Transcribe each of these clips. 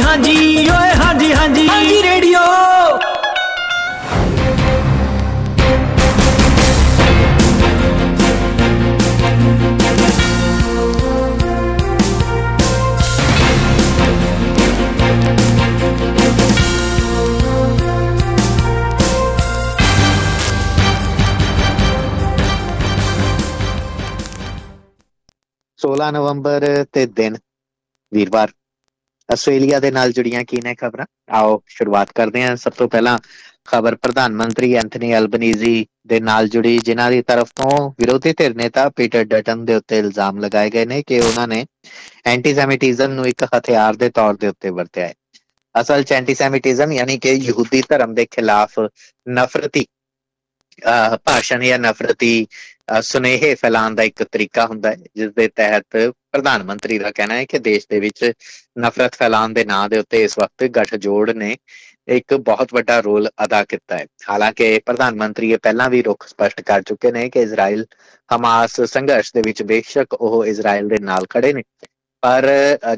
ਹਾਂਜੀ ਹਾਂਜੀ ਓਏ ਹਾਂਜੀ ਹਾਂਜੀ ਹਾਂਜੀ ਰੇਡੀਓ ਸੋਲਾਂ ਨਵੰਬਰ ਤੇ ਦਿਨ ਵੀਰਵਾਰ ਆਸਟ੍ਰੇਲੀਆ ਦੇ ਨਾਲ ਜੁੜੀਆਂ ਕੀ ਨੇ ਖਬਰਾਂ? ਆਓ ਸ਼ੁਰੂਆਤ ਕਰਦੇ ਹਾਂ। ਸਭ ਤੋਂ ਪਹਿਲਾਂ ਖਬਰ ਪ੍ਰਧਾਨ ਮੰਤਰੀ ਐਂਥਨੀ ਐਲਬਨੀਜ਼ੀ ਦੇ ਨਾਲ ਜੁੜੀ, ਜਿਨ੍ਹਾਂ ਦੀ ਤਰਫ ਤੋਂ ਵਿਰੋਧੀ ਧਿਰ ਨੇਤਾ ਪੀਟਰ ਡਟਨ ਦੇ ਉੱਤੇ ਇਲਜ਼ਾਮ ਲਗਾਏ ਗਏ ਨੇ ਕਿ ਉਹਨਾਂ ਨੇ ਐਂਟੀਸੈਮਿਟਿਜ਼ਮ ਨੂੰ ਇੱਕ ਹਥਿਆਰ ਦੇ ਤੌਰ ਦੇ ਉੱਤੇ ਵਰਤਿਆ ਹੈ। ਅਸਲ ਚ ਐਂਟੀਸੈਮਿਟਿਜ਼ਮ ਯਾਨੀ ਕਿ ਯਹੂਦੀ ਧਰਮ ਦੇ ਖਿਲਾਫ ਨਫ਼ਰਤੀ ਭਾਸ਼ਣ ਜਾਂ ਨਫ਼ਰਤੀ ਸੁਨੇਹੇ ਫੈਲਾਉਣ ਦਾ ਇੱਕ ਤਰੀਕਾ ਹੁੰਦਾ ਹੈ, ਜਿਸ ਦੇ ਤਹਿਤ ਪ੍ਰਧਾਨ ਮੰਤਰੀ ਦਾ ਕਹਿਣਾ ਹੈ ਕਿ ਦੇਸ਼ ਦੇ ਵਿੱਚ ਨਫ਼ਰਤ ਫੈਲਾਉਣ ਦੇ ਨਾਂ ਦੇ ਉੱਤੇ ਇਸ ਵਕਤ ਗੱਠਜੋੜ ਨੇ ਇੱਕ ਬਹੁਤ ਵੱਡਾ ਰੋਲ ਅਦਾ ਕੀਤਾ ਹੈ। ਹਾਲਾਂਕਿ ਪ੍ਰਧਾਨ ਮੰਤਰੀ ਇਹ ਪਹਿਲਾਂ ਵੀ ਰੁਖ ਸਪਸ਼ਟ ਕਰ ਚੁੱਕੇ ਨੇ ਕਿ ਇਜ਼ਰਾਈਲ ਹਮਾਸ ਸੰਘਰਸ਼ ਦੇ ਵਿੱਚ ਬੇਸ਼ੱਕ ਉਹ ਇਜ਼ਰਾਈਲ ਦੇ ਨਾਲ ਖੜੇ ਨੇ। ਪਰ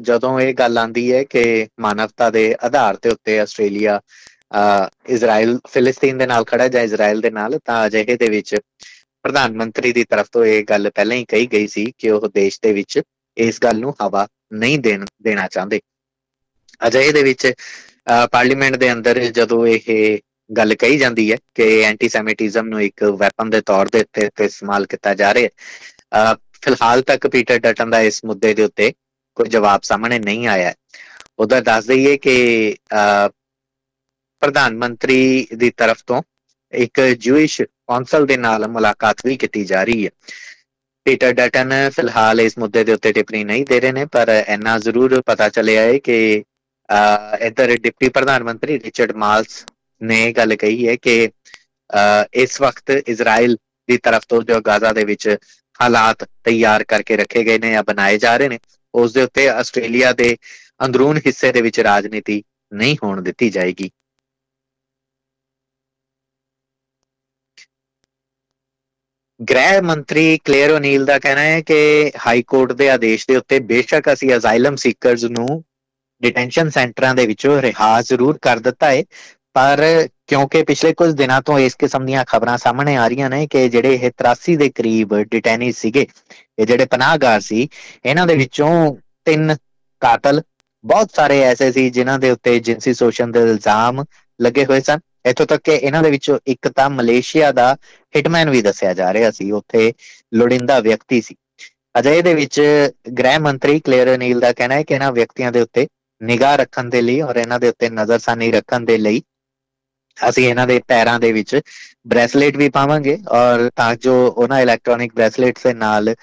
ਜਦੋਂ ਇਹ ਗੱਲ ਆਂਦੀ ਹੈ ਕਿ ਮਾਨਵਤਾ ਦੇ ਆਧਾਰ ਤੇ ਉੱਤੇ ਆਸਟ੍ਰੇਲੀਆ ਇਜ਼ਰਾਈਲ ਫਿਲਿਸਤੀਨ ਦੇ ਨਾਲ ਖੜਾ ਜਾਂ ਇਜ਼ਰਾਈਲ ਦੇ ਨਾਲ, ਤਾਂ ਅਜਿਹੇ ਦੇ ਵਿੱਚ ਪ੍ਰਧਾਨ ਮੰਤਰੀ ਦੀ ਤਰਫ ਤੋਂ ਇਹ ਗੱਲ ਪਹਿਲਾਂ ਹੀ ਕਹੀ ਗਈ ਸੀ ਕਿ ਉਹ ਦੇਸ਼ ਦੇ ਵਿੱਚ ਇਸ ਗੱਲ ਨੂੰ ਹਵਾ ਨਹੀਂ ਦੇਣ, ਦੇਣਾ ਚਾਹੁੰਦੇ। ਅਜਿਹੇ ਦੇ ਵਿੱਚ ਪਾਰਲੀਮੈਂਟ ਦੇ ਅੰਦਰ ਜਦੋਂ ਇਹ ਗੱਲ ਕਹੀ ਜਾਂਦੀ ਹੈ ਕਿ ਐਂਟੀਸੈਮਿਟਿਜ਼ਮ ਨੂੰ ਇੱਕ ਵੈਪਨ ਦੇ ਤੌਰ ਦੇ ਉੱਤੇ ਇਸਤੇਮਾਲ ਕੀਤਾ ਜਾ ਰਿਹਾ ਹੈ ਫਿਲਹਾਲ ਤੱਕ ਪੀਟਰ ਡਟਨ ਦਾ ਇਸ ਮੁੱਦੇ ਦੇ ਉੱਤੇ ਕੋਈ ਜਵਾਬ ਸਾਹਮਣੇ ਨਹੀਂ ਆਇਆ ਉਧਰ ਦੱਸ ਦਈਏ ਕਿ ਪ੍ਰਧਾਨ ਮੰਤਰੀ ਦੀ ਤਰਫ ਤੋਂ ਇੱਕ ਜੂਇਸ਼ ਕੌਂਸਲ ਦੇ ਨਾਲ ਮੁਲਾਕਾਤ ਵੀ ਕੀਤੀ ਜਾ ਰਹੀ ਹੈ। ਪੀਟਰ ਡਟਨ ਫਿਲਹਾਲ ਇਸ ਮੁੱਦੇ ਦੇ ਉੱਤੇ ਟਿੱਪਣੀ ਨਹੀਂ ਦੇ ਰਹੇ ਨੇ, ਪਰ ਇੰਨਾ ਜ਼ਰੂਰ ਪਤਾ ਚੱਲਿਆ ਹੈ ਕਿ ਇਧਰ ਡਿਪਟੀ ਪ੍ਰਧਾਨ ਮੰਤਰੀ ਰਿਚਰਡ ਮਾਲਸ ਨੇ ਗੱਲ ਕਹੀ ਹੈ ਕਿ ਇਸ ਵਕਤ ਇਜ਼ਰਾਈਲ ਦੀ ਤਰਫ ਤੋਂ ਜੋ ਗਾਜ਼ਾ ਦੇ ਵਿੱਚ ਹਾਲਾਤ ਤਿਆਰ ਕਰਕੇ ਰੱਖੇ ਗਏ ਨੇ ਜਾਂ ਬਣਾਏ ਜਾ ਰਹੇ ਨੇ, ਉਸ ਦੇ ਉੱਤੇ ਆਸਟ੍ਰੇਲੀਆ ਦੇ ਅੰਦਰੂਨ ਹਿੱਸੇ ਦੇ ਵਿੱਚ ਰਾਜਨੀਤੀ ਨਹੀਂ ਹੋਣ ਦਿੱਤੀ ਜਾਏਗੀ। ਗ੍ਰਹਿ ਮੰਤਰੀ ਕਲੇਅਰ ਓਨੀਲ ਦਾ ਕਹਿਣਾ ਹੈ ਕਿ ਹਾਈ ਕੋਰਟ ਦੇ ਆਦੇਸ਼ ਦੇ ਉੱਤੇ ਬੇਸ਼ੱਕ ਅਸੀਂ ਅਜ਼ਾਈਲਮ ਸੀਕਰਸ ਨੂੰ ਡਿਟੈਂਸ਼ਨ ਸੈਂਟਰਾਂ ਦੇ ਵਿੱਚੋਂ ਰਿਹਾ ਜ਼ਰੂਰ ਕਰ ਦਿੱਤਾ ਹੈ। ਪਰ ਕਿਉਂਕਿ ਪਿਛਲੇ ਕੁਝ ਦਿਨਾਂ ਤੋਂ ਇਸ ਕਿਸਮ ਦੀਆਂ ਖਬਰਾਂ ਸਾਹਮਣੇ ਆ ਰਹੀਆਂ ਨੇ ਕਿ ਜਿਹੜੇ ਇਹ 83 ਦੇ ਕਰੀਬ ਡਿਟੈਨੀ ਸੀਗੇ, ਇਹ ਜਿਹੜੇ ਪਨਾਹਗਾਰ ਸੀ, ਇਹਨਾਂ ਦੇ ਵਿੱਚੋਂ ਤਿੰਨ ਕਾਤਲ, ਬਹੁਤ ਸਾਰੇ ਐਸੇ ਸੀ ਜਿਨ੍ਹਾਂ ਦੇ ਉੱਤੇ ਜਿੰਸੀ ਸ਼ੋਸ਼ਣ ਦੇ ਇਲਜ਼ਾਮ ਲੱਗੇ ਹੋਏ ਸਨ। ਇਥੋਂ ਤੱਕ ਕਿ ਇਹਨਾਂ ਦੇ ਵਿੱਚੋਂ ਇੱਕ ਤਾਂ ਮਲੇਸ਼ੀਆ ਦਾ ਹਿਟਮੈਨ ਵੀ ਦੱਸਿਆ ਜਾ ਰਿਹਾ ਸੀ, ਉੱਥੇ ਲੋੜਿੰਦਾ ਵਿਅਕਤੀ ਸੀ। ਅਜੇ ਦੇ ਵਿੱਚ ਗ੍ਰਹਿ ਮੰਤਰੀ ਕਲੇਅਰ ਨੀਲ ਦਾ ਕਹਿਣਾ ਹੈ ਕਿ ਇਹਨਾਂ ਵਿਅਕਤੀਆਂ ਦੇ ਉੱਤੇ ਨਿਗਾਹ ਰੱਖਣ ਦੇ ਲਈ ਔਰ ਇਹਨਾਂ ਦੇ ਉੱਤੇ ਨਜ਼ਰਸਾਨੀ ਰੱਖਣ ਦੇ ਲਈ ਅਸੀਂ ਇਹਨਾਂ ਦੇ ਪੈਰਾਂ ਦੇ ਵਿੱਚ ਬ੍ਰੈਸਲੇਟ ਵੀ ਪਾਵਾਂਗੇ ਔਰ ਤਾਂ ਜੋ ਉਹਨਾਂ ਇਲੈਕਟ੍ਰੋਨਿਕ ਬ੍ਰੈਸਲੇਟਸ ਦੇ ਨਾਲ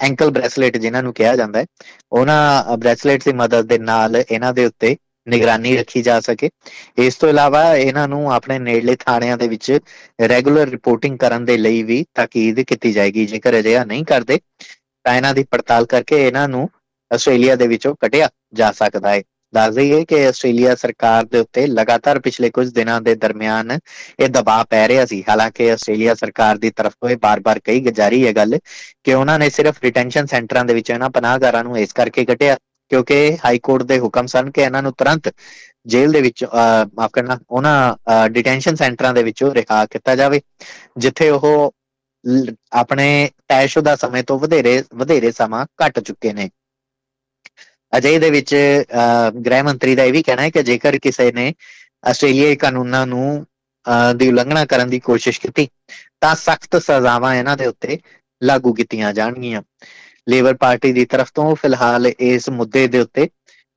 ਐਂਕਲ ਬ੍ਰੈਸਲੇਟ ਜਿਨ੍ਹਾਂ ਨੂੰ ਕਿਹਾ ਜਾਂਦਾ ਹੈ, ਉਹਨਾਂ ਬ੍ਰੈਸਲੇਟਸ ਦੀ ਮਦਦ ਦੇ ਨਾਲ ਇਹਨਾਂ ਦੇ ਉੱਤੇ ਨਿਗਰਾਨੀ ਰੱਖੀ ਜਾ ਸਕੇ। ਇਸ ਤੋਂ ਇਲਾਵਾ ਇਹਨਾਂ ਨੂੰ ਆਪਣੇ ਨੇੜਲੇ ਥਾਣਿਆਂ ਦੇ ਵਿੱਚ ਰੈਗੂਲਰ ਰਿਪੋਰਟਿੰਗ ਕਰਨ ਦੇ ਲਈ ਵੀ ਤਾਕੀਦ ਕੀਤੀ ਜਾਏਗੀ। ਜੇਕਰ ਅਜਿਹਾ ਨਹੀਂ ਕਰਦੇ ਤਾਂ ਇਹਨਾਂ ਦੀ ਪੜਤਾਲ ਕਰਕੇ ਇਹਨਾਂ ਨੂੰ ਆਸਟ੍ਰੇਲੀਆ ਦੇ ਵਿੱਚੋਂ ਕਟਿਆ ਜਾ ਸਕਦਾ ਹੈ। ਦੱਸ ਦਈਏ ਕਿ ਆਸਟ੍ਰੇਲੀਆ ਸਰਕਾਰ ਦੇ ਉੱਤੇ ਲਗਾਤਾਰ ਪਿਛਲੇ ਕੁਝ ਦਿਨਾਂ ਦੇ ਦਰਮਿਆਨ ਇਹ ਦਬਾਅ ਪੈ ਰਿਹਾ ਸੀ। ਹਾਲਾਂਕਿ ਆਸਟ੍ਰੇਲੀਆ ਸਰਕਾਰ ਦੀ ਤਰਫੋਂ ਇਹ ਬਾਰ-ਬਾਰ ਕਹੀ ਜਾਰੀ ਹੈ ਗੱਲ ਕਿ ਉਹਨਾਂ ਨੇ ਸਿਰਫ ਡਿਟੈਂਸ਼ਨ ਸੈਂਟਰਾਂ ਦੇ ਵਿੱਚ ਇਹਨਾਂ ਪਨਾਹਗਾਰਾਂ ਨੂੰ ਇਸ ਕਰਕੇ ਕਟਿਆ ਕਿਉਂਕਿ ਹਾਈ ਕੋਰਟ ਦੇ ਹੁਕਮ ਸਨ ਕਿ ਇਹਨਾਂ ਨੂੰ ਤੁਰੰਤ ਜੇਲ੍ਹ ਦੇ ਵਿੱਚ ਮਾਫ ਕਰਨਾ, ਉਹਨਾਂ ਡਿਟੈਂਸ਼ਨ ਸੈਂਟਰਾਂ ਦੇ ਵਿੱਚੋਂ ਰਿਹਾ ਕੀਤਾ ਜਾਵੇ, ਜਿੱਥੇ ਉਹ ਆਪਣੇ ਤੈਸ਼ੁਦਾ ਸਮੇਂ ਤੋਂ ਵਧੇਰੇ ਵਧੇਰੇ ਸਮਾਂ ਘਟ ਚੁੱਕੇ ਨੇ। ਅਜੇ ਦੇ ਵਿੱਚ ਗ੍ਰਹਿ ਮੰਤਰੀ ਦਾ ਇਹ ਵੀ ਕਹਿਣਾ ਹੈ ਕਿ ਜੇਕਰ ਕਿਸੇ ਨੇ ਆਸਟ੍ਰੇਲੀਆਈ ਕਾਨੂੰਨਾਂ ਨੂੰ ਦੀ ਉਲੰਘਣਾ ਕਰਨ ਦੀ ਕੋਸ਼ਿਸ਼ ਕੀਤੀ, ਤਾਂ ਸਖਤ ਸਜ਼ਾਵਾਂ ਇਹਨਾਂ ਦੇ ਉੱਤੇ ਲਾਗੂ ਕੀਤੀਆਂ ਜਾਣਗੀਆਂ। ਲੇਬਰ ਪਾਰਟੀ ਦੀ ਤਰਫ ਤੋਂ ਫਿਲਹਾਲ ਇਸ ਮੁੱਦੇ ਦੇ ਉੱਤੇ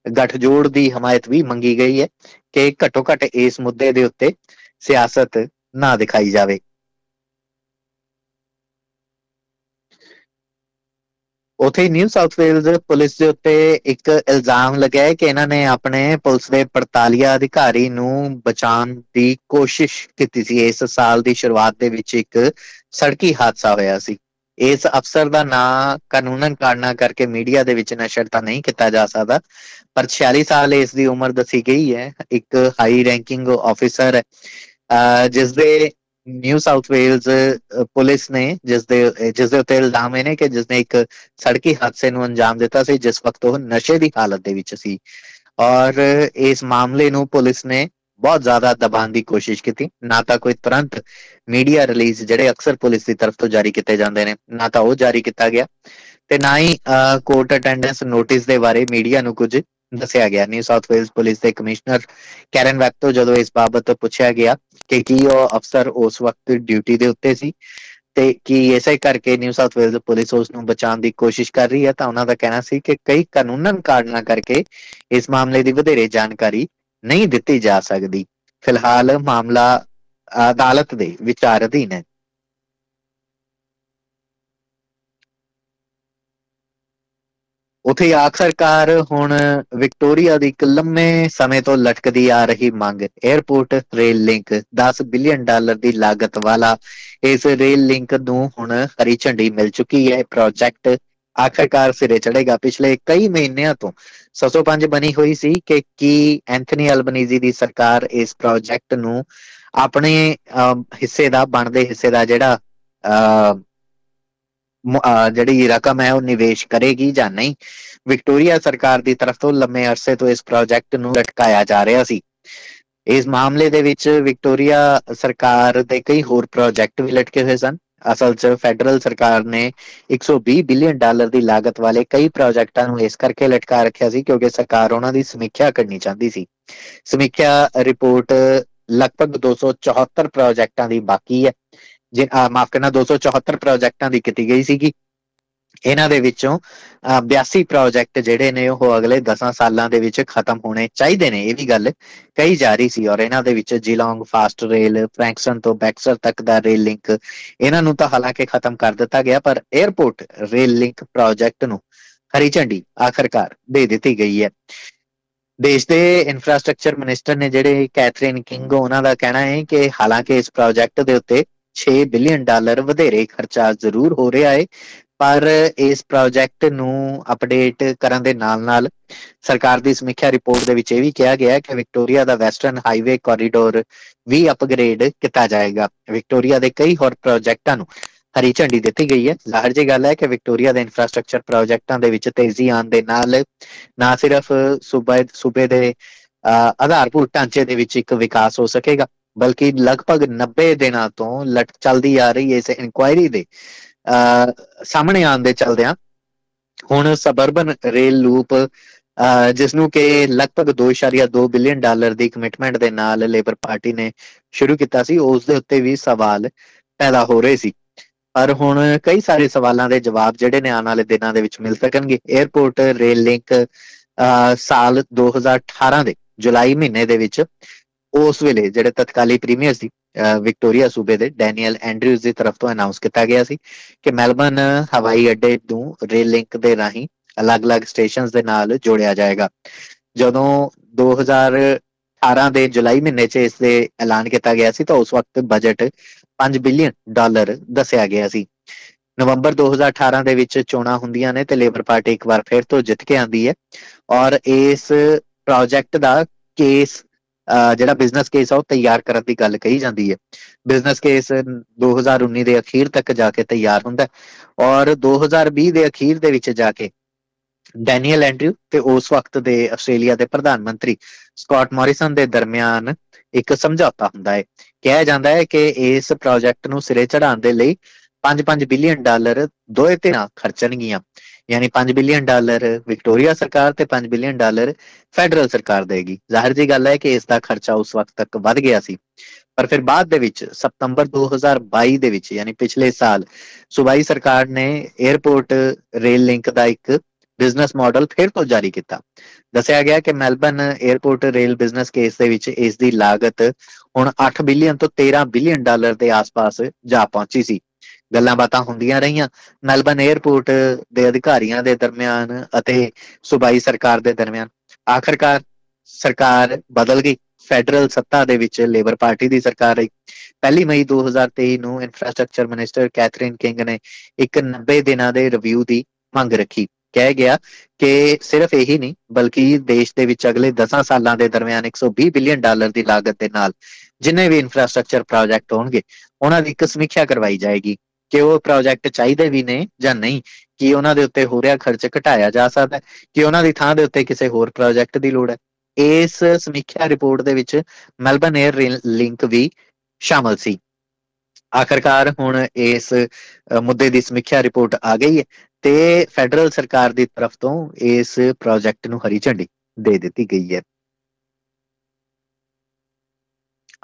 ਗੱਠਜੋੜ ਦੀ ਹਮਾਇਤ ਵੀ ਮੰਗੀ ਗਈ ਹੈ ਕਿ ਘੱਟੋ ਘੱਟ ਇਸ ਮੁੱਦੇ ਦੇ ਉੱਤੇ ਸਿਆਸਤ ਨਾ ਦਿਖਾਈ ਜਾਵੇ। ਉਥੇ ਨਿਊ ਸਾਊਥ ਵੇਲਜ਼ ਪੁਲਿਸ ਦੇ ਉੱਤੇ ਇੱਕ ਇਲਜ਼ਾਮ ਲੱਗਿਆ ਹੈ ਕਿ ਇਹਨਾਂ ਨੇ ਆਪਣੇ ਪੁਲਿਸ ਦੇ ਪੜਤਾਲੀਆ ਅਧਿਕਾਰੀ ਨੂੰ ਬਚਾਉਣ ਦੀ ਕੋਸ਼ਿਸ਼ ਕੀਤੀ ਸੀ। ਇਸ ਸਾਲ ਦੀ ਸ਼ੁਰੂਆਤ ਦੇ ਵਿੱਚ ਇੱਕ ਸੜਕੀ ਹਾਦਸਾ ਹੋਇਆ ਸੀ। ਇਸ ਅਫਸਰ ਦਾ ਨਾਂ ਕਾਨੂੰਨਨ ਕਾਰਨਾ ਕਰਕੇ ਮੀਡੀਆ ਦੇ ਵਿੱਚ ਨਸ਼ਰ ਤਾਂ ਨਹੀਂ ਕੀਤਾ ਜਾ ਸਕਦਾ, ਪਰ 46 ਸਾਲ ਇਸ ਦੀ ਉਮਰ ਦੱਸੀ ਗਈ ਹੈ। ਇੱਕ ਹਾਈ ਰੈਂਕਿੰਗ ਆਫੀਸਰ ਹੈ। ਜਿਸ ਦੇ ਨਿਊ ਸਾਊਥ ਵੇਲਜ਼ ਪੁਲਿਸ ਨੇ ਜਿਸ ਦੇ ਜਿਸ ਦੇ ਉੱਤੇ ਇਲਜ਼ਾਮ ਹੈ ਨੇ ਕਿ ਜਿਸ ਨੇ ਇੱਕ ਸੜਕੀ ਹਾਦਸੇ ਨੂੰ ਅੰਜਾਮ ਦਿੱਤਾ ਸੀ, ਜਿਸ ਵਕਤ ਉਹ ਨਸ਼ੇ ਦੀ ਹਾਲਤ ਦੇ ਵਿੱਚ ਸੀ। ਔਰ ਇਸ ਮਾਮਲੇ ਨੂੰ ਪੁਲਿਸ ਨੇ ਬਹੁਤ ਜ਼ਿਆਦਾ ਦਬਾਉਣ ਦੀ ਕੋਸ਼ਿਸ਼ ਕੀਤੀ। ਨਾ ਤਾਂ ਕੋਈ ਤੁਰੰਤ ਮੀਡੀਆ ਰਿਲੀਜ਼ ਜਿਹੜੇ ਅਕਸਰ ਪੁਲਿਸ ਦੀ ਤਰਫ ਤੋਂ ਜਾਰੀ ਕੀਤੇ ਜਾਂਦੇ ਨੇ, ਨਾ ਤਾਂ ਉਹ ਜਾਰੀ ਕੀਤਾ ਗਿਆ ਤੇ ਨਾ ਹੀ ਕੋਰਟ ਅਟੈਂਡੈਂਸ ਨੋਟਿਸ ਦੇ ਬਾਰੇ ਮੀਡੀਆ ਨੂੰ ਕੁਝ ਦੱਸਿਆ ਗਿਆ। ਨਿਊ ਸਾਊਥ ਵੇਲਸ ਪੁਲਿਸ ਦੇ ਕਮਿਸ਼ਨਰ ਕੈਰਨ ਵੈਕਟੋ ਜਦੋਂ ਇਸ ਬਾਬਤ ਪੁੱਛਿਆ ਗਿਆ ਕਿ ਕੀ ਉਹ ਅਫਸਰ ਉਸ ਵਕਤ ਡਿਊਟੀ ਦੇ ਉੱਤੇ ਸੀ ਤੇ ਕੀ ਐਸੇ ਕਰਕੇ ਨਿਊ ਸਾਊਥ ਵੇਲਸ ਪੁਲਿਸ ਉਸ ਨੂੰ ਬਚਾਉਣ ਦੀ ਕੋਸ਼ਿਸ਼ ਕਰ ਰਹੀ ਹੈ, ਤਾਂ ਉਹਨਾਂ ਦਾ ਕਹਿਣਾ ਸੀ ਕਿ ਕਈ ਕਾਨੂੰਨਨ ਕਾਰਨਾਂ ਕਰਕੇ ਇਸ ਮਾਮਲੇ ਦੀ ਵਧੇਰੇ ਜਾਣਕਾਰੀ ਨਹੀਂ ਦਿੱਤੀ ਜਾ ਸਕਦੀ। ਫਿਲਹਾਲ ਮਾਮਲਾ ਅਦਾਲਤ ਦੇ ਵਿਚਾਰ ਅਧੀਨ ਹੈ। ਉਥੇ ਆਖਰਕਾਰ ਹੁਣ ਵਿਕਟੋਰੀਆ ਦੀ ਇੱਕ ਲੰਮੇ ਸਮੇਂ ਤੋਂ ਲਟਕਦੀ ਆ ਰਹੀ ਮੰਗ। Airport rail link 10 billion dollar ਦੀ ਲਾਗਤ ਵਾਲਾ ਇਸ ਰੇਲ ਲਿੰਕ ਨੂੰ ਹੁਣ ਹਰੀ ਝੰਡੀ ਮਿਲ ਚੁੱਕੀ ਹੈ। ਪ੍ਰੋਜੈਕਟ ਆਖਰਕਾਰ ਸਿਰੇ ਚੜੇਗਾ ਪਿਛਲੇ ਕਈ ਮਹੀਨਿਆਂ ਤੋਂ 605 ਬਣੀ ਹੋਈ ਸੀ ਕਿ ਕੀ ਐਂਥਨੀ ਅਲਬਨੀਜ਼ੀ ਦੀ ਸਰਕਾਰ ਇਸ ਪ੍ਰੋਜੈਕਟ ਨੂੰ ਆਪਣੇ ਹਿੱਸੇ ਦਾ, ਬਣਦੇ ਹਿੱਸੇ ਦਾ ਜਿਹੜਾ ਜਿਹੜੀ ਰਕਮ ਹੈ ਉਹ ਨਿਵੇਸ਼ ਕਰੇਗੀ ਜਾਂ ਨਹੀਂ, ਵਿਕਟੋਰੀਆ ਸਰਕਾਰ ਦੀ ਤਰਫ ਤੋਂ ਲੰਮੇ ਅਰਸੇ ਤੋਂ ਇਸ ਪ੍ਰੋਜੈਕਟ ਨੂੰ ਲਟਕਾਇਆ ਜਾ ਰਿਹਾ ਸੀ। ਇਸ ਮਾਮਲੇ ਦੇ ਵਿੱਚ ਵਿਕਟੋਰੀਆ ਸਰਕਾਰ ਦੇ ਕਈ ਹੋਰ ਪ੍ਰੋਜੈਕਟ ਵੀ ਲਟਕੇ ਹੋਏ ਸਨ। ਅਸਲ 'ਚ ਫੈਡਰਲ ਸਰਕਾਰ ਨੇ 120 ਬਿਲੀਅਨ ਡਾਲਰ ਦੀ ਲਾਗਤ ਵਾਲੇ ਕਈ ਪ੍ਰੋਜੈਕਟਾਂ ਨੂੰ ਇਸ ਕਰਕੇ ਲਟਕਾ ਰੱਖਿਆ ਸੀ ਕਿਉਂਕਿ ਸਰਕਾਰ ਉਹਨਾਂ ਦੀ ਸਮੀਖਿਆ ਕਰਨੀ ਚਾਹੁੰਦੀ ਸੀ। ਸਮੀਖਿਆ ਰਿਪੋਰਟ ਲਗਭਗ 274 ਪ੍ਰੋਜੈਕਟਾਂ ਦੀ ਬਾਕੀ ਹੈ। ਜੇ ਮਾਫ ਕਰਨਾ 274 ਪ੍ਰੋਜੈਕਟਾਂ ਦੀ ਕੀਤੀ ਗਈ ਸੀਗੀ। ਇਹਨਾਂ ਦੇ ਵਿੱਚੋਂ 82 ਪ੍ਰੋਜੈਕਟ ਜਿਹੜੇ ਨੇ ਉਹ ਅਗਲੇ 10 ਸਾਲਾਂ ਦੇ ਵਿੱਚ ਖਤਮ ਹੋਣੇ ਚਾਹੀਦੇ ਨੇ, ਇਹ ਵੀ ਗੱਲ ਕਹੀ ਜਾ ਰਹੀ ਸੀ। ਔਰ ਇਹਨਾਂ ਦੇ ਵਿੱਚ ਜਿਲੋਂਗ ਫਾਸਟ ਰੇਲ ਫ੍ਰੈਂਕਸਨ ਤੋਂ ਬੈਕਸਰ ਤੱਕ ਦਾ ਰੇਲ ਲਿੰਕ ਇਹਨਾਂ ਨੂੰ ਤਾਂ ਹਾਲਾਂਕਿ ਖਤਮ ਕਰ ਦਿੱਤਾ ਗਿਆ, ਪਰ 에어ਪੋਰਟ ਰੇਲ ਲਿੰਕ ਪ੍ਰੋਜੈਕਟ ਨੂੰ ਹਰੀ ਝੰਡੀ ਆਖਰਕਾਰ ਦੇ ਦਿੱਤੀ ਗਈ ਹੈ। ਦੇਸ਼ ਦੇ ਇਨਫਰਾਸਟ੍ਰਕਚਰ ਮਿਨਿਸਟਰ ਨੇ ਜਿਹੜੇ ਕੈਥਰੀਨ ਕਿੰਗ ਉਹਨਾਂ ਦਾ ਕਹਿਣਾ ਹੈ ਕਿ ਹਾਲਾਂਕਿ ਇਸ ਪ੍ਰੋਜੈਕਟ ਦੇ ਉੱਤੇ 6 ਬਿਲੀਅਨ ਡਾਲਰ ਵਧੇਰੇ ਖਰਚਾ ਜ਼ਰੂਰ ਹੋ ਰਿਹਾ ਹੈ। ਪਰ ਇਸ ਪ੍ਰੋਜੈਕਟ ਨੂੰ ਅਪਡੇਟ ਕਰਨ ਦੇ ਨਾਲ-ਨਾਲ ਸਰਕਾਰ ਦੀ ਸਮੀਖਿਆ ਰਿਪੋਰਟ ਦੇ ਵਿੱਚ ਇਹ ਵੀ ਕਿਹਾ ਗਿਆ ਹੈ ਕਿ ਵਿਕਟੋਰੀਆ ਦਾ ਵੈਸਟਰਨ ਹਾਈਵੇ ਕੋਰੀਡੋਰ ਵੀ ਅਪਗ੍ਰੇਡ ਕੀਤਾ ਜਾਏਗਾ। ਵਿਕਟੋਰੀਆ ਦੇ ਕਈ ਹੋਰ ਪ੍ਰੋਜੈਕਟਾਂ ਨੂੰ ਹਰੀ ਝੰਡੀ ਦਿੱਤੀ ਗਈ ਹੈ। ਜ਼ਾਹਰ ਜੀ ਗੱਲ ਹੈ ਕਿ ਵਿਕਟੋਰੀਆ ਦੇ ਇਨਫਰਾਸਟ੍ਰਕਚਰ ਪ੍ਰੋਜੈਕਟਾਂ ਦੇ ਵਿੱਚ ਤੇਜ਼ੀ ਆਉਣ ਦੇ ਨਾਲ ਨਾ ਸਿਰਫ ਸੂਬੇ ਸੂਬੇ ਦੇ ਆਧਾਰਭੂਤ ਢਾਂਚੇ ਦੇ ਵਿੱਚ ਇੱਕ ਵਿਕਾਸ ਹੋ ਸਕੇਗਾ, ਬਲਕਿ ਲਗਭਗ 90 ਦਿਨਾਂ ਤੋਂ ਲਟ, ਚੱਲਦੀ ਆ ਰਹੀ ਇਸ ਇਨਕੁਆਇਰੀ ਦੇ ਸਾਹਮਣੇ ਆਉਣ ਦੇ ਚਲਦਿਆਂ ਹੁਣ ਸਬਰਬਨ ਰੇਲ ਲੂਪ ਜਿਸ ਨੂੰ ਕਿ ਲਗਭਗ 2.2 ਬਿਲੀਅਨ ਡਾਲਰ ਦੀ ਕਮਿਟਮੈਂਟ ਦੇ ਨਾਲ ਲੇਬਰ ਪਾਰਟੀ ਨੇ ਸ਼ੁਰੂ ਕੀਤਾ ਸੀ, ਉਸ ਦੇ ਉੱਤੇ ਵੀ ਸਵਾਲ ਪੈਦਾ ਹੋ ਰਹੇ ਸੀ। ਪਰ ਹੁਣ ਕਈ ਸਾਰੇ ਸਵਾਲਾਂ ਦੇ ਜਵਾਬ ਜਿਹੜੇ ਨੇ ਆਉਣ ਵਾਲੇ ਦਿਨਾਂ ਦੇ ਵਿੱਚ ਮਿਲ ਸਕਣਗੇ। 에어ਪੋਰਟ ਰੇਲ ਲਿੰਕ ਸਾਲ 2018 ਦੇ ਜੁਲਾਈ ਮਹੀਨੇ ਦੇ ਵਿੱਚ ਉਸ ਵੇਲੇ ਜਿਹੜੇ ਤਤਕਾਲੀ ਪ੍ਰੀਮੀਅਰ ਸੀ ਵਿਕਟੋਰੀਆ ਸੂਬੇ ਦੇ ਡੈਨੀਅਲ ਐਂਡਰਿਊਜ਼ ਦੀ ਤਰਫ ਤੋਂ ਅਨਾਉਂਸ ਕੀਤਾ ਗਿਆ ਸੀ ਕਿ ਮੈਲਬਨ ਹਵਾਈ ਅੱਡੇ ਨੂੰ ਰੇਲ ਲਿੰਕ ਦੇ ਰਾਹੀਂ ਅਲੱਗ-ਅਲੱਗ ਸਟੇਸ਼ਨਸ ਦੇ ਨਾਲ ਜੋੜਿਆ ਜਾਏਗਾ। ਜਦੋਂ 2018 ਦੇ ਜੁਲਾਈ ਮਹੀਨੇ 'ਚ ਇਸ ਦੇ ਐਲਾਨ ਕੀਤਾ ਗਿਆ ਸੀ ਤਾਂ ਉਸ ਵਕਤ ਬਜਟ 5 ਬਿਲੀਅਨ ਡਾਲਰ ਦੱਸਿਆ ਗਿਆ ਸੀ। ਨਵੰਬਰ 2018 ਦੇ ਵਿੱਚ ਚੋਣਾਂ ਹੁੰਦੀਆਂ ਨੇ ਤੇ ਲੇਬਰ ਪਾਰਟੀ ਇੱਕ ਵਾਰ ਫਿਰ ਤੋਂ ਜਿੱਤ ਕੇ ਆਂਦੀ ਹੈ ਔਰ ਇਸ ਪ੍ਰੋਜੈਕਟ ਦਾ ਕੇਸ ਜਿਹੜਾ ਬਿਜ਼ਨਸ ਕੇਸ ਆ ਉਹ ਤਿਆਰ ਕਰਨ ਦੀ ਗੱਲ ਕਹੀ ਜਾਂਦੀ ਹੈ। ਬਿਜ਼ਨਸ ਕੇਸ 2019 ਦੇ ਅਖੀਰ ਤੱਕ ਜਾ ਕੇ ਤਿਆਰ ਹੁੰਦਾ ਔਰ 2020 ਦੇ ਅਖੀਰ ਦੇ ਵਿੱਚ ਜਾ ਕੇ ਡੈਨੀਅਲ ਐਂਡਰਿਊ ਤੇ ਉਸ ਵਕਤ ਦੇ ਆਸਟ੍ਰੇਲੀਆ ਦੇ ਪ੍ਰਧਾਨ ਮੰਤਰੀ ਸਕਾਟ ਮੌਰਿਸਨ ਦੇ ਦਰਮਿਆਨ ਇੱਕ ਸਮਝੌਤਾ ਹੁੰਦਾ ਹੈ। ਕਿਹਾ ਜਾਂਦਾ ਹੈ ਕਿ ਇਸ ਪ੍ਰੋਜੈਕਟ ਨੂੰ ਸਿਰੇ ਚੜਾਉਣ ਦੇ ਲਈ 5-5 ਬਿਲੀਅਨ ਡਾਲਰ ਦੋਏ ਧਿਰਾਂ ਖਰਚਣਗੀਆਂ। ਯਾਨੀ 5 ਬਿਲੀਅਨ ਡਾਲਰ ਵਿਕਟੋਰੀਆ ਸਰਕਾਰ ਤੇ 5 ਬਿਲੀਅਨ ਡਾਲਰ ਫੈਡਰਲ ਸਰਕਾਰ ਦੇਗੀ। ਜ਼ਾਹਿਰ ਜੀ ਗੱਲ ਹੈ ਕਿ ਇਸ ਦਾ ਖਰਚਾ ਉਸ ਵਕਤ ਤੱਕ ਵੱਧ ਗਿਆ ਸੀ। ਪਰ ਫਿਰ ਬਾਅਦ ਦੇ ਵਿੱਚ, ਸਤੰਬਰ 2022 ਦੇ ਵਿੱਚ, ਯਾਨੀ ਪਿਛਲੇ ਸਾਲ, ਸੂਬਾਈ ਸਰਕਾਰ ਨੇ 에어ਪੋਰਟ ਰੇਲ ਲਿੰਕ ਦਾ ਇੱਕ ਬਿਜ਼ਨਸ ਮਾਡਲ ਫਿਰ ਤੋਂ ਜਾਰੀ ਕੀਤਾ। ਦੱਸਿਆ ਗਿਆ ਕਿ Melbourne airport rail business case ਦੇ ਵਿੱਚ ਇਸ ਦੀ ਲਾਗਤ ਹੁਣ 8 ਬਿਲੀਅਨ ਤੋਂ 13 ਬਿਲੀਅਨ ਡਾਲਰ ਦੇ ਆਸ-ਪਾਸ ਜਾ ਪਹੁੰਚੀ ਸੀ। ਗੱਲਾਂ ਬਾਤਾਂ ਹੁੰਦੀਆਂ ਰਹੀਆਂ। ਮੈਲਬਨ 에ਅਰਪੋਰਟ ਦੇ ਅਧਿਕਾਰੀਆਂ ਦੇ ਦਰਮਿਆਨ ਅਤੇ ਸੂਬਾਈ ਸਰਕਾਰ ਦੇ ਦਰਮਿਆਨ ਆਖਰਕਾਰ ਸਰਕਾਰ ਬਦਲ ਗਈ। ਫੈਡਰਲ ਸੱਤਾ ਦੇ ਵਿੱਚ ਲੇਬਰ ਪਾਰਟੀ ਦੀ ਸਰਕਾਰ ਰਹੀ। ਪਹਿਲੀ ਮਈ 2023 ਨੂੰ ਇਨਫਰਾਸਟ੍ਰਕਚਰ ਮਿਨਿਸਟਰ ਕੈਥਰੀਨ ਕਿੰਗ ਨੇ ਇੱਕ 90 ਦਿਨਾਂ ਦੇ ਰਿਵਿਊ ਦੀ ਮੰਗ ਰੱਖੀ। ਕਹਿ ਗਿਆ ਕਿ ਸਿਰਫ ਇਹੀ ਨਹੀਂ, ਬਲਕਿ ਦੇਸ਼ ਦੇ ਵਿੱਚ ਅਗਲੇ 10 ਸਾਲਾਂ ਦੇ ਦਰਮਿਆਨ 120 ਬਿਲੀਅਨ ਡਾਲਰ ਦੀ ਲਾਗਤ ਦੇ ਨਾਲ ਜਿੰਨੇ ਵੀ ਇਨਫਰਾਸਟ੍ਰਕਚਰ ਪ੍ਰੋਜੈਕਟ ਹੋਣਗੇ, ਉਹਨਾਂ ਦੀ ਇੱਕ ਸਮੀਖਿਆ ਕਰਵਾਈ ਜਾਏਗੀ। ਕਿ ਉਹ ਪ੍ਰੋਜੈਕਟ ਚਾਹੀਦੇ ਵੀ ਨੇ ਜਾਂ ਨਹੀਂ, ਕਿ ਉਹਨਾਂ ਦੇ ਉੱਤੇ ਹੋ ਰਿਹਾ ਖਰਚ ਘਟਾਇਆ ਜਾ ਸਕਦਾ ਕਿ ਉਹਨਾਂ ਦੀ ਥਾਂ ਦੇ ਉੱਤੇ ਕਿਸੇ ਹੋਰ ਪ੍ਰੋਜੈਕਟ ਦੀ ਲੋੜ ਹੈ। ਇਸ ਸਮੀਖਿਆ ਰਿਪੋਰਟ ਦੇ ਵਿੱਚ ਮੈਲਬਨ 에ਅਰ ਲਿੰਕ ਵੀ ਸ਼ਾਮਲ ਸੀ। ਆਖਰਕਾਰ ਹੁਣ ਇਸ ਮੁੱਦੇ ਦੀ ਸਮੀਖਿਆ ਰਿਪੋਰਟ ਆ ਗਈ ਹੈ ਤੇ ਫੈਡਰਲ ਸਰਕਾਰ ਦੀ ਤਰਫ ਤੋਂ ਇਸ ਪ੍ਰੋਜੈਕਟ ਨੂੰ ਹਰੀ ਝੰਡੀ ਦੇ ਦਿੱਤੀ ਗਈ ਹੈ।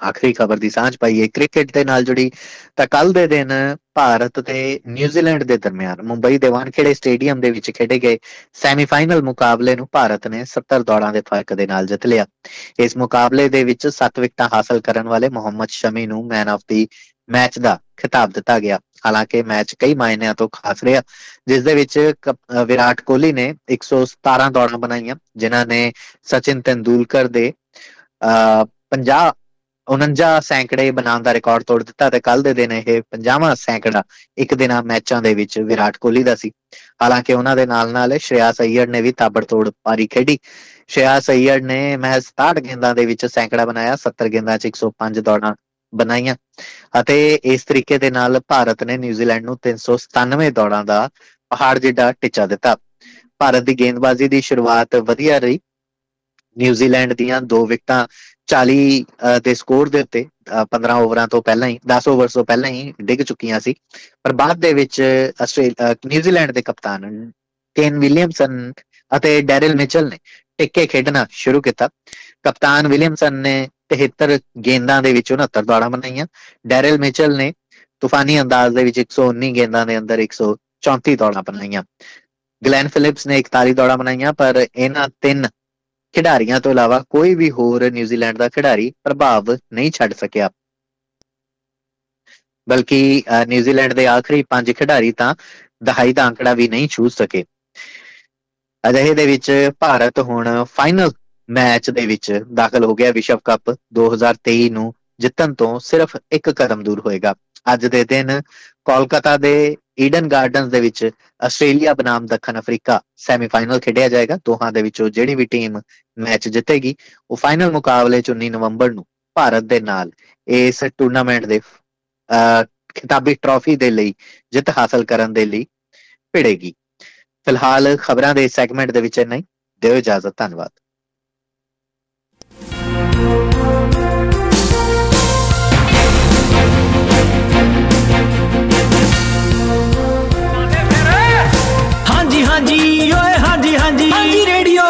ਆਖਰੀ ਖਬਰ ਦੀ ਸਾਂਝ ਪਾਈਏ। ਕ੍ਰਿਕਟ ਦੇ ਨਾਲ ਜੁੜੀ ਤਾਂ ਕੱਲ ਦੇ ਦਿਨ ਭਾਰਤ ਤੇ ਨਿਊਜ਼ੀਲੈਂਡ ਦੇ ਦਰਮਿਆਨ ਮੁੰਬਈ ਦੇ ਵਾਨਖੇੜੇ ਸਟੇਡੀਅਮ ਦੇ ਵਿੱਚ ਖੇਡੇ ਗਏ ਸੈਮੀਫਾਈਨਲ ਮੁਕਾਬਲੇ ਨੂੰ ਭਾਰਤ ਨੇ 70 ਦੌੜਾਂ ਦੇ ਫ਼ਰਕ ਦੇ ਨਾਲ ਜਿੱਤ ਲਿਆ। ਇਸ ਮੁਕਾਬਲੇ ਦੇ ਵਿੱਚ 7 ਵਿਕਟਾਂ ਹਾਸਲ ਕਰਨ ਵਾਲੇ ਮੁਹੰਮਦ ਸ਼ਮੀ ਨੂੰ ਮੈਨ ਆਫ ਦੀ ਮੈਚ ਦਾ ਖਿਤਾਬ ਦਿੱਤਾ ਗਿਆ। ਹਾਲਾਂਕਿ ਮੈਚ ਕਈ ਮਾਇਨਿਆਂ ਤੋਂ ਖਾਸ ਰਿਹਾ। ਜਿਸ ਦੇ ਵਿੱਚ ਵਿਰਾਟ ਕੋਹਲੀ ਨੇ 117 ਦੌੜਾਂ ਬਣਾਈਆਂ, ਜਿਨ੍ਹਾਂ ਨੇ ਸਚਿਨ ਤੰਦੂਲਕਰ ਦੇ 50 49 ਸੈਂਕੜੇ ਬਣਾਉਣ ਦਾ ਰਿਕਾਰਡ ਤੋੜ ਦਿੱਤਾ ਤੇ ਕੱਲ ਦੇ ਦਿਨ ਇਹ 50ਵਾਂ ਸੈਂਕੜਾ ਇੱਕ ਦਿਨਾਂ ਮੈਚਾਂ ਦੇ ਵਿੱਚ ਵਿਰਾਟ ਕੋਹਲੀ ਦਾ ਸੀ। ਹਾਲਾਂਕਿ ਉਹਨਾਂ ਦੇ ਨਾਲ-ਨਾਲ ਸ਼੍ਰੇਆਸ ਅਈਅਰ ਨੇ ਵੀ ਤਾਬੜਤੋੜ ਪਾਰੀ ਖੇਡੀ। ਸ਼੍ਰੇਆਸ ਅਈਅਰ ਨੇ ਮਹਿਜ਼ 67 ਗੇਂਦਾਂ ਦੇ ਵਿੱਚ ਸੈਂਕੜਾ ਬਣਾਇਆ 70 ਗੇਂਦਾਂ 'ਚ 105 ਦੌੜਾਂ ਬਣਾਈਆਂ ਅਤੇ ਇਸ ਤਰੀਕੇ ਦੇ ਨਾਲ ਭਾਰਤ ਨੇ ਨਿਊਜ਼ੀਲੈਂਡ ਨੂੰ 397 ਦੌੜਾਂ ਦਾ ਪਹਾੜ ਜਿੱਡਾ ਟਿੱਚਾ ਦਿੱਤਾ। ਭਾਰਤ ਦੀ ਗੇਂਦਬਾਜ਼ੀ ਦੀ ਸ਼ੁਰੂਆਤ ਵਧੀਆ ਰਹੀ। ਨਿਊਜ਼ੀਲੈਂਡ ਦੀਆਂ ਦੋ ਵਿਕਟਾਂ 40 ਦੇ ਸਕੋਰ ਦੇ ਉੱਤੇ 15 ਓਵਰਾਂ ਤੋਂ ਪਹਿਲਾਂ ਹੀ 10 ਓਵਰਸ ਤੋਂ ਪਹਿਲਾਂ ਹੀ ਡਿੱਗ ਚੁੱਕੀਆਂ ਸੀ। ਪਰ ਬਾਅਦ ਦੇ ਵਿੱਚ ਆਸਟ੍ਰੇਲੀਆ ਨਿਊਜ਼ੀਲੈਂਡ ਦੇ ਕਪਤਾਨ ਕੇਨ ਵਿਲੀਅਮਸਨ ਅਤੇ ਡੈਰਿਲ ਮਿਚਲ ਨੇ ਟਿੱਕੇ ਖੇਡਣਾ ਸ਼ੁਰੂ ਕੀਤਾ। ਕਪਤਾਨ ਵਿਲੀਅਮਸਨ ਨੇ 73 ਗੇਂਦਾਂ ਦੇ ਵਿੱਚ 69 ਦੌੜਾਂ ਬਣਾਈਆਂ। ਡੈਰਿਲ ਮਿਚਲ ਨੇ ਤੂਫਾਨੀ ਅੰਦਾਜ਼ ਦੇ ਵਿੱਚ 119 ਗੇਂਦਾਂ ਦੇ ਅੰਦਰ 134 ਦੌੜਾਂ ਬਣਾਈਆਂ। ਗਲੈਨ ਫਿਲਿਪਸ ਨੇ 41 ਦੌੜਾਂ ਬਣਾਈਆਂ, ਪਰ ਇਹਨਾਂ ਤਿੰਨ ਖਿਡਾਰੀਆਂ ਤੋਂ ਇਲਾਵਾ ਕੋਈ ਵੀ ਹੋਰ ਨਿਊਜ਼ੀਲੈਂਡ ਦਾ ਖਿਡਾਰੀ ਪ੍ਰਭਾਵ ਨਹੀਂ ਛੱਡ ਸਕਿਆ। ਬਲਕਿ ਨਿਊਜ਼ੀਲੈਂਡ ਦੇ ਆਖਰੀ ਪੰਜ ਖਿਡਾਰੀ ਤਾਂ ਦਹਾਈ ਦਾ ਅੰਕੜਾ ਵੀ ਨਹੀਂ ਛੂ ਸਕੇ। ਅਜਿਹੇ ਦੇ ਵਿੱਚ ਭਾਰਤ ਹੁਣ ਫਾਈਨਲ ਮੈਚ ਦੇ ਵਿੱਚ ਦਾਖਲ ਹੋ ਗਿਆ ਵਿਸ਼ਵ ਕੱਪ 2023 ਨੂੰ ਜਿੱਤਣ ਤੋਂ ਸਿਰਫ ਇੱਕ ਕਦਮ ਦੂਰ ਹੋਏਗਾ। ਅੱਜ ਦੇ ਦਿਨ ਕੋਲਕਾਤਾ ਦੇ ਈਡਨ ਗਾਰਡਨਸ ਦੇ ਵਿੱਚ ਆਸਟ੍ਰੇਲੀਆ ਬਨਾਮ ਦੱਖਣ ਅਫਰੀਕਾ ਸੈਮੀਫਾਈਨਲ ਖੇਡਿਆ ਜਾਏਗਾ। ਦੋਹਾਂ ਦੇ ਵਿੱਚੋਂ ਜਿਹੜੀ ਵੀ ਟੀਮ ਮੈਚ ਜਿੱਤੇਗੀ, ਉਹ ਫਾਈਨਲ ਮੁਕਾਬਲੇ 'ਚ 19 ਨਵੰਬਰ ਨੂੰ ਭਾਰਤ ਦੇ ਨਾਲ ਇਸ ਟੂਰਨਾਮੈਂਟ ਦੇ ਖਿਤਾਬੀ ਟਰਾਫੀ ਦੇ ਲਈ ਜਿੱਤ ਹਾਸਲ ਕਰਨ ਦੇ ਲਈ ਭਿੜੇਗੀ। ਫਿਲਹਾਲ ਖਬਰਾਂ ਦੇ ਸੈਗਮੈਂਟ ਦੇ ਵਿੱਚ ਨਹੀਂ ਦਿਓ ਇਜਾਜ਼ਤ, ਧੰਨਵਾਦ। ਹਾਂਜੀ ਰੇਡੀਓ